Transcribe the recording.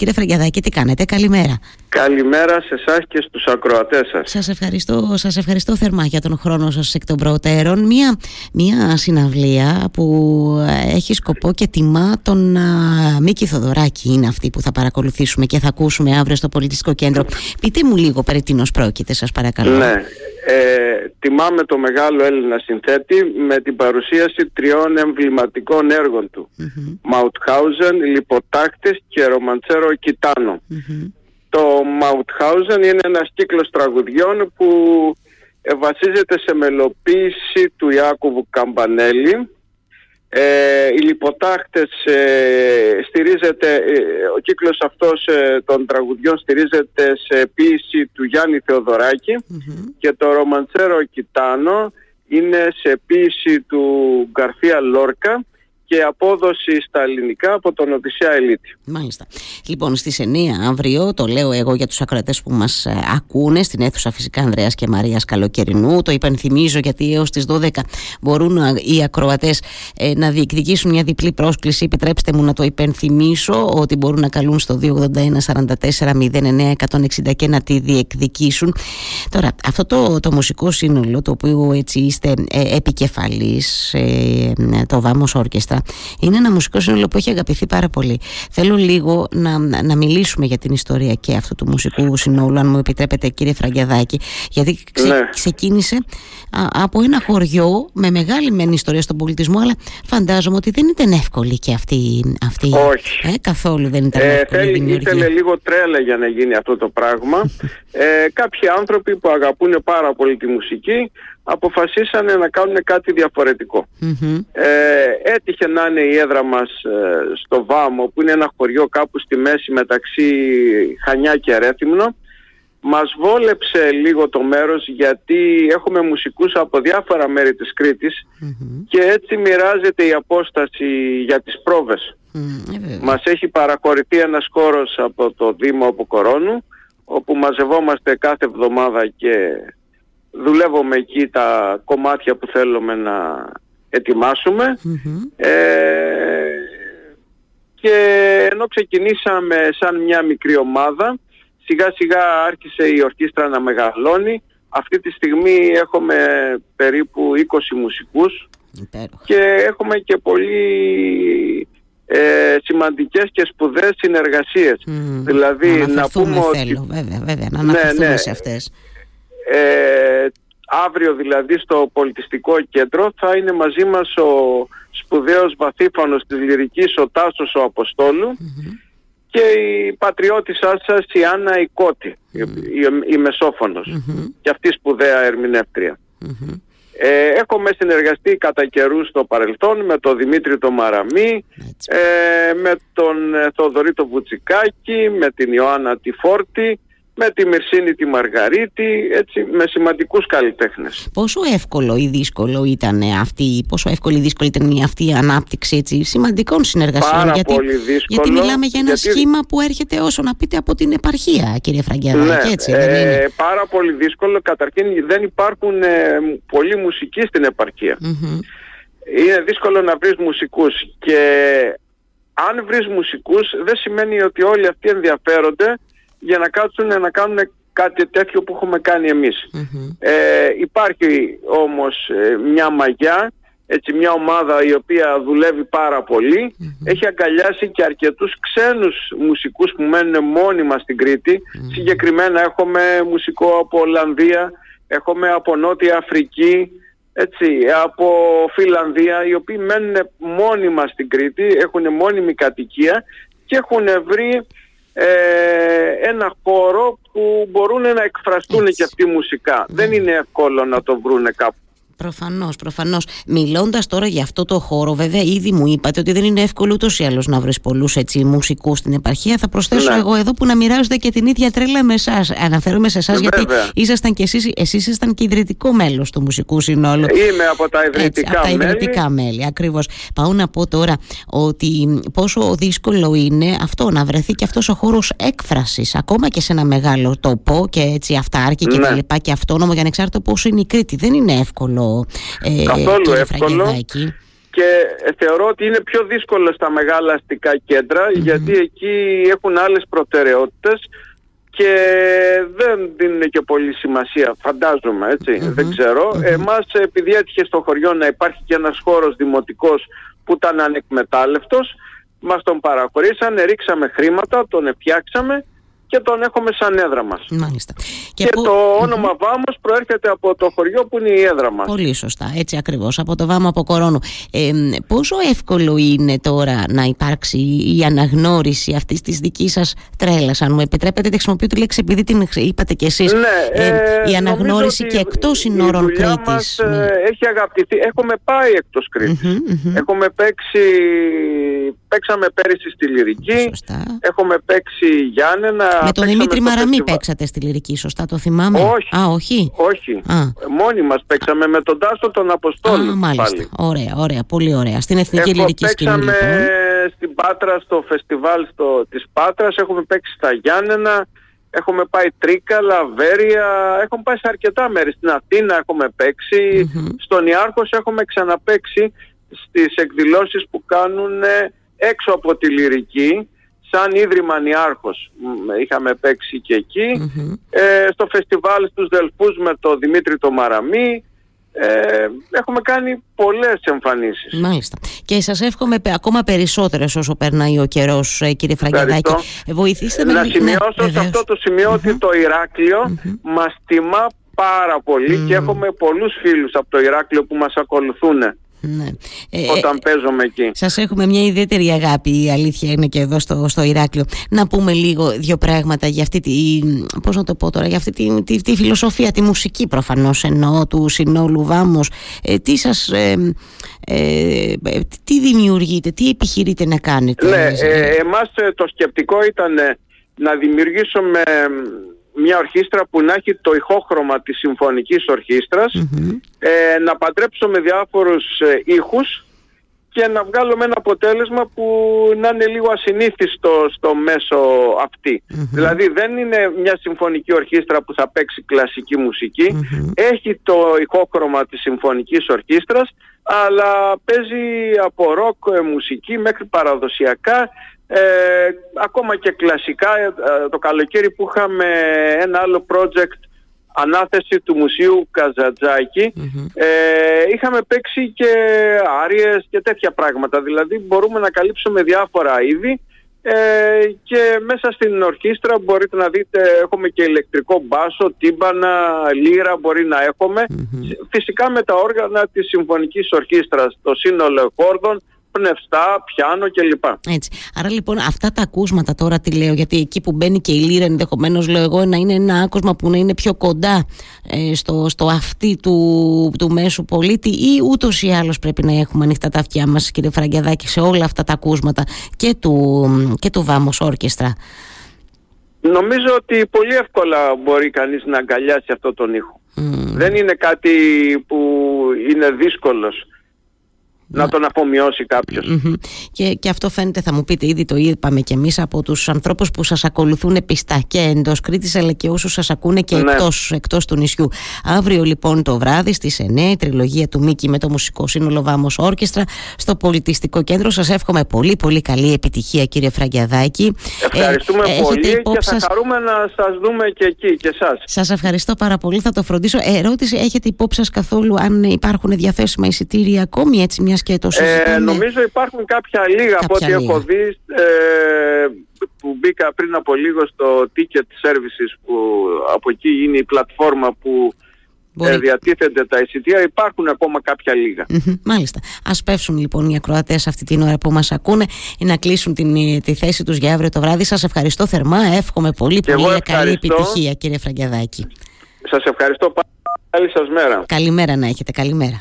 Κύριε Φραγκιαδάκη, τι κάνετε, καλημέρα. Καλημέρα σε εσάς και στους ακροατές σας. Σας ευχαριστώ, σας ευχαριστώ θερμά για τον χρόνο σας εκ των προτέρων. Μία, μία συναυλία που ε, έχει σκοπό και τιμά τον α, Μίκη Θοδωράκη είναι αυτή που θα παρακολουθήσουμε και θα ακούσουμε αύριο στο Πολιτιστικό Κέντρο. Πείτε μου λίγο περί τίνος πρόκειται σας παρακαλώ. Ναι, ε, τιμάμε το μεγάλο Έλληνα συνθέτη με την παρουσίαση τριών εμβληματικών έργων του. Μαουτχάουζεν, Λιποτάκτης και Ρομαντσέρο Κιτάνο. Το Μαουτχάουζεν είναι ένας κύκλος τραγουδιών που βασίζεται σε μελοποίηση του Ιάκωβου Καμπανέλη. Ε, οι λιποτάχτες ε, στηρίζεται, ε, ο κύκλος αυτός ε, των τραγουδιών στηρίζεται σε ποίηση του Γιάννη και το Ρομαντσέρο Κιτάνο είναι σε ποίηση του Γκαρθία Λόρκα και απόδοση στα ελληνικά από τον Οδυσσέα Ελίτη. Μάλιστα. Λοιπόν, στις 9 αύριο, το λέω εγώ για τους ακροατές που μας ε, ακούνε, στην αίθουσα φυσικά Ανδρέας και Μαρίας Καλοκαιρινού, το υπενθυμίζω γιατί έως τις 12 μπορούν ε, οι ακροατές ε, να διεκδικήσουν μια διπλή πρόσκληση. Επιτρέψτε μου να το υπενθυμίσω ότι μπορούν να καλούν στο 281 44 09 160 και να τη διεκδικήσουν. Τώρα, αυτό το, το μουσικό σύνολο, το οποίο έτσι είστε ε, επικεφαλής, ε, το Vamos Orchestra, είναι ένα μουσικό σύνολο που έχει αγαπηθεί πάρα πολύ. Θέλω λίγο να, να μιλήσουμε για την ιστορία και αυτού του μουσικού συνόλου, αν μου επιτρέπετε, κύριε Φραγκιαδάκη, γιατί ξε, Ναι. ξεκίνησε α, από ένα χωριό με μεγάλη μεν ιστορία στον πολιτισμό, αλλά φαντάζομαι ότι δεν ήταν εύκολη και αυτή. αυτή Όχι. Ε, καθόλου δεν ήταν Ε, εύκολη η θέλει, δημιουργία. ήθελε λίγο τρέλα για να γίνει αυτό το πράγμα. ε, κάποιοι άνθρωποι που αγαπούν πάρα πολύ τη μουσική αποφασίσανε να κάνουν κάτι διαφορετικό. Μμμ. Ε, έτυχε να είναι η έδρα μας ε, στο Βάμο που είναι ένα χωριό κάπου στη μέση μεταξύ Χανιά και Ρέθυμνο. Μας βόλεψε λίγο το μέρος γιατί έχουμε μουσικούς από διάφορα μέρη της Κρήτης Μμμ. και έτσι μοιράζεται η απόσταση για τις πρόβες. Μμ, ε, βέβαια. Μας έχει παραχωρηθεί ένας χώρος από το Δήμο Αποκορώνου όπου μαζευόμαστε κάθε εβδομάδα και δουλεύουμε εκεί τα κομμάτια που θέλουμε να ετοιμάσουμε Μμμ. ε, και ενώ ξεκινήσαμε σαν μια μικρή ομάδα σιγά σιγά άρχισε η ορχήστρα να μεγαλώνει αυτή τη στιγμή έχουμε περίπου 20 μουσικούς Υπέροχα. και έχουμε και πολύ ε, σημαντικές και σπουδαίες συνεργασίες. Μμμ. Δηλαδή, να αναφερθούμε πούμε ότι- θέλω, βέβαια, βέβαια, να Ναι, αναφερθούμε ναι. σε αυτές. Ε, αύριο δηλαδή στο πολιτιστικό κέντρο θα είναι μαζί μας ο σπουδαίος βαθύφανος της λυρικής ο Τάσος ο αποστολου Μμμ. και η πατριώτησά σας η Άννα η Κώτη, η, η, η Μεσόφωνος Μμμ. και αυτή σπουδαία ερμηνεύτρια. Μμμ. Ε, έχουμε συνεργαστεί κατά καιρούς στο παρελθόν με τον Δημήτρη τον Μαραμή, Έτσι. ε, με τον ε, Θοδωρή τον Βουτσικάκη, με την Ιωάννα τη Φόρτη, με τη Μυρσίνη τη Μαργαρίτη, έτσι, με σημαντικούς καλλιτέχνες. Πόσο εύκολο ή δύσκολο ήταν αυτή, πόσο εύκολη ή δύσκολη ήταν η αυτή η ανάπτυξη έτσι, σημαντικών συνεργασιών. Πάρα γιατί, πολύ δύσκολο. γιατί μιλάμε για ένα γιατί- σχήμα που έρχεται όσο να πείτε από την επαρχία, κύριε Φραγκιαδάκη, Ναι, έτσι δεν είναι; ε, πάρα πολύ δύσκολο. Καταρχήν δεν υπάρχουν ε, πολλοί μουσικοί στην επαρχία. Μμμ. Είναι δύσκολο να βρεις μουσικούς και αν βρεις μουσικούς δεν σημαίνει ότι όλοι αυτοί ενδιαφέρονται για να κάτσουν να κάνουν κάτι τέτοιο που έχουμε κάνει εμείς. Μμμ. Ε, υπάρχει όμως ε, μια μαγιά, έτσι μια ομάδα η οποία δουλεύει πάρα πολύ, έχει αγκαλιάσει και αρκετούς ξένους μουσικούς που μένουν μόνιμα στην Κρήτη. Συγκεκριμένα έχουμε μουσικό από Ολλανδία, έχουμε από Νότια Αφρική, έτσι, από Φιλανδία, οι οποίοι μένουν μόνιμα στην Κρήτη, έχουν μόνιμη κατοικία και έχουν βρει ε, ένα χώρο που μπορούν να εκφραστούν Έτσι. και αυτοί μουσικά. Δεν είναι εύκολο να το βρούνε κάπου. Προφανώς, προφανώς. Μιλώντας τώρα για αυτό το χώρο, βέβαια, ήδη μου είπατε ότι δεν είναι εύκολο ούτως ή άλλως να βρεις πολλούς μουσικούς στην επαρχία. Θα προσθέσω Ναι. εγώ εδώ που να μοιράζονται και την ίδια τρέλα με εσάς. Αναφέρομαι σε εσάς, Ε, γιατί βέβαια. ήσασταν κι εσείς, εσείς ήσασταν και ιδρυτικό μέλος του μουσικού συνόλου. Είμαι από τα Έτσι, ιδρυτικά από τα μέλη. ιδρυτικά μέλη. Ακριβώς. Πάω να πω τώρα ότι πόσο δύσκολο είναι αυτό να βρεθεί και αυτός ο χώρος έκφρασης, ακόμα και σε ένα μεγάλο τόπο και έτσι αυτάρκη και Ναι. τα λοιπά και αυτόνομο για ανεξάρτητο πόσο είναι η Κρήτη. Δεν είναι εύκολο. Ε, Καθόλου κύριε εύκολο. Φραγκεδάκη. και θεωρώ ότι είναι πιο δύσκολο στα μεγάλα αστικά γιατί εκεί έχουν άλλες προτεραιότητες και δεν δίνουν και πολύ σημασία, φαντάζομαι δεν ξέρω. mm Εμάς επειδή έτυχε στο χωριό να υπάρχει και ένας χώρος δημοτικός που ήταν ανεκμετάλλευτος, μας τον παραχωρήσανε, ρίξαμε χρήματα, τον φτιάξαμε και τον έχουμε σαν έδρα μας. Μάλιστα. Και, το όνομα Βάμος προέρχεται από το χωριό που είναι η έδρα μας. Πολύ σωστά, έτσι ακριβώς, από το Βάμο από Κορώνου. Ε, πόσο εύκολο είναι τώρα να υπάρξει η αναγνώριση αυτής της δικής σας τρέλας, αν μου επιτρέπετε, τη χρησιμοποιώ τη λέξη επειδή την είπατε κι εσείς, ναι, ε, η αναγνώριση και εκτός συνόρων η Κρήτης. Μας, ε, ναι. έχει αγαπηθεί, έχουμε πάει εκτός Έχουμε παίξει, παίξαμε πέρυσι στη Λυρική, έχουμε παίξει Γιάννενα, με τον Δημήτρη Μαραμή παίξατε στη λυρική, σωστά το θυμάμαι; Όχι. Α, όχι. όχι. Μόνοι μας παίξαμε με τον Τάσο τον Αποστόλη. Α, μάλιστα. Πάλι. Ωραία, ωραία, πολύ ωραία. Στην Εθνική Έχω, Λυρική Σκηνή. Παίξαμε λοιπόν. στην Πάτρα, στο φεστιβάλ στο, της Πάτρας, έχουμε παίξει στα Γιάννενα, έχουμε πάει Τρίκα, Λαβέρια, έχουμε πάει σε αρκετά μέρη. Στην Αθήνα έχουμε παίξει, mm-hmm. στον Ιάρχος έχουμε ξαναπαίξει στις εκδηλώσεις που κάνουν έξω από τη Λυρική σαν Ίδρυμα Νιάρχος είχαμε παίξει και εκει ε, στο φεστιβάλ στους Δελφούς με το Δημήτρη το Μαραμή ε, έχουμε κάνει πολλές εμφανίσεις. Μάλιστα. Και σας εύχομαι ακόμα περισσότερες όσο περνάει ο καιρός ε, κύριε Φραγκεδάκη. Ε, βοηθήστε με Να σημειώσω ναι, σε αυτό το σημειο ότι το Ηράκλειο μας τιμά πάρα και έχουμε πολλούς φίλους από το Ηράκλειο που μας ακολουθούν. Ναι. Ε, όταν παίζουμε εκεί. Σας έχουμε μια ιδιαίτερη αγάπη, η αλήθεια είναι και εδώ στο, στο Ηράκλειο. Να πούμε λίγο δύο πράγματα για αυτή τη, πώς να το πω τώρα, για αυτή τη, τη, τη φιλοσοφία, τη μουσική προφανώς εννοώ του συνόλου Βάμος. Ε, τι σας, ε, ε, τι δημιουργείτε, τι επιχειρείτε να κάνετε. Ναι, ε, εμάς το σκεπτικό ήταν να δημιουργήσουμε μια ορχήστρα που να έχει το ηχόχρωμα της συμφωνικής ε, να παντρέψουμε διάφορους ε, ήχους και να βγάλουμε ένα αποτέλεσμα που να είναι λίγο ασυνήθιστο στο μέσο αυτή. Δηλαδή δεν είναι μια συμφωνική ορχήστρα που θα παίξει κλασική έχει το ηχόχρωμα της συμφωνικής ορχήστρας, αλλά παίζει από ροκ ε, μουσική μέχρι παραδοσιακά ε, ακόμα και κλασικά ε, το καλοκαίρι που είχαμε ένα άλλο project ανάθεση του Μουσείου ε, είχαμε παίξει και άριες και τέτοια πράγματα. Δηλαδή μπορούμε να καλύψουμε διάφορα είδη ε, και μέσα στην ορχήστρα μπορείτε να δείτε έχουμε και ηλεκτρικό μπάσο, τύμπανα, λύρα μπορεί να εχουμε φυσικά με τα όργανα της συμφωνικής ορχήστρας το σύνολο χόρδων πνευστά, πιάνο κλπ. Έτσι. Άρα λοιπόν αυτά τα ακούσματα τώρα τι λέω, γιατί εκεί που μπαίνει και η λύρα ενδεχομένως λέω εγώ να είναι ένα άκουσμα που να είναι πιο κοντά ε, στο, στο αυτή του, του μέσου πολίτη ή ούτως ή άλλως πρέπει να έχουμε ανοιχτά τα αυτιά μας, κύριε Φραγκιαδάκη, σε όλα αυτά τα ακούσματα και του, και του Βάμος Όρκεστρα. Νομίζω ότι πολύ εύκολα μπορεί κανείς να αγκαλιάσει αυτό τον ήχο. Δεν είναι κάτι που είναι δύσκολος να τον αφομοιώσει Και, και αυτό φαίνεται, θα μου πείτε, ήδη το είπαμε κι εμείς από τους ανθρώπους που σας ακολουθούν πιστά και εντός Κρήτης, αλλά και όσους σας ακούνε και ναι. εκτός, εκτός του νησιού. Αύριο λοιπόν το βράδυ στις 9 η τριλογία του Μίκη με το Μουσικό Σύνολο Βάμος Όρκεστρα στο Πολιτιστικό Κέντρο. Σας εύχομαι πολύ πολύ καλή επιτυχία, κύριε Φραγκιαδάκη. Ευχαριστούμε ε, πολύ και θα χαρούμε να σας δούμε και εκεί και εσάς. Σας ευχαριστώ πάρα πολύ, θα το φροντίσω. Ερώτηση, έχετε υπόψη σας καθόλου αν υπάρχουν διαθέσιμα εισιτήρια ακόμη έτσι μια και το ε, νομίζω υπάρχουν κάποια λίγα από ό,τι έχω δει ε, που μπήκα πριν από λίγο στο Ticket Services που από εκεί είναι η πλατφόρμα που ε, διατίθενται τα εισιτήρια. Υπάρχουν ακόμα κάποια μάλιστα. Α πέφσουν λοιπόν οι ακροατές αυτή την ώρα που μας ακούνε να κλείσουν την, τη θέση τους για αύριο το βράδυ. Σας ευχαριστώ θερμά. Εύχομαι πολύ, πολύ καλή επιτυχία, κύριε Φραγκιαδάκη. Σας ευχαριστώ πάρα Καλή σας μέρα. Καλημέρα να έχετε. Καλημέρα.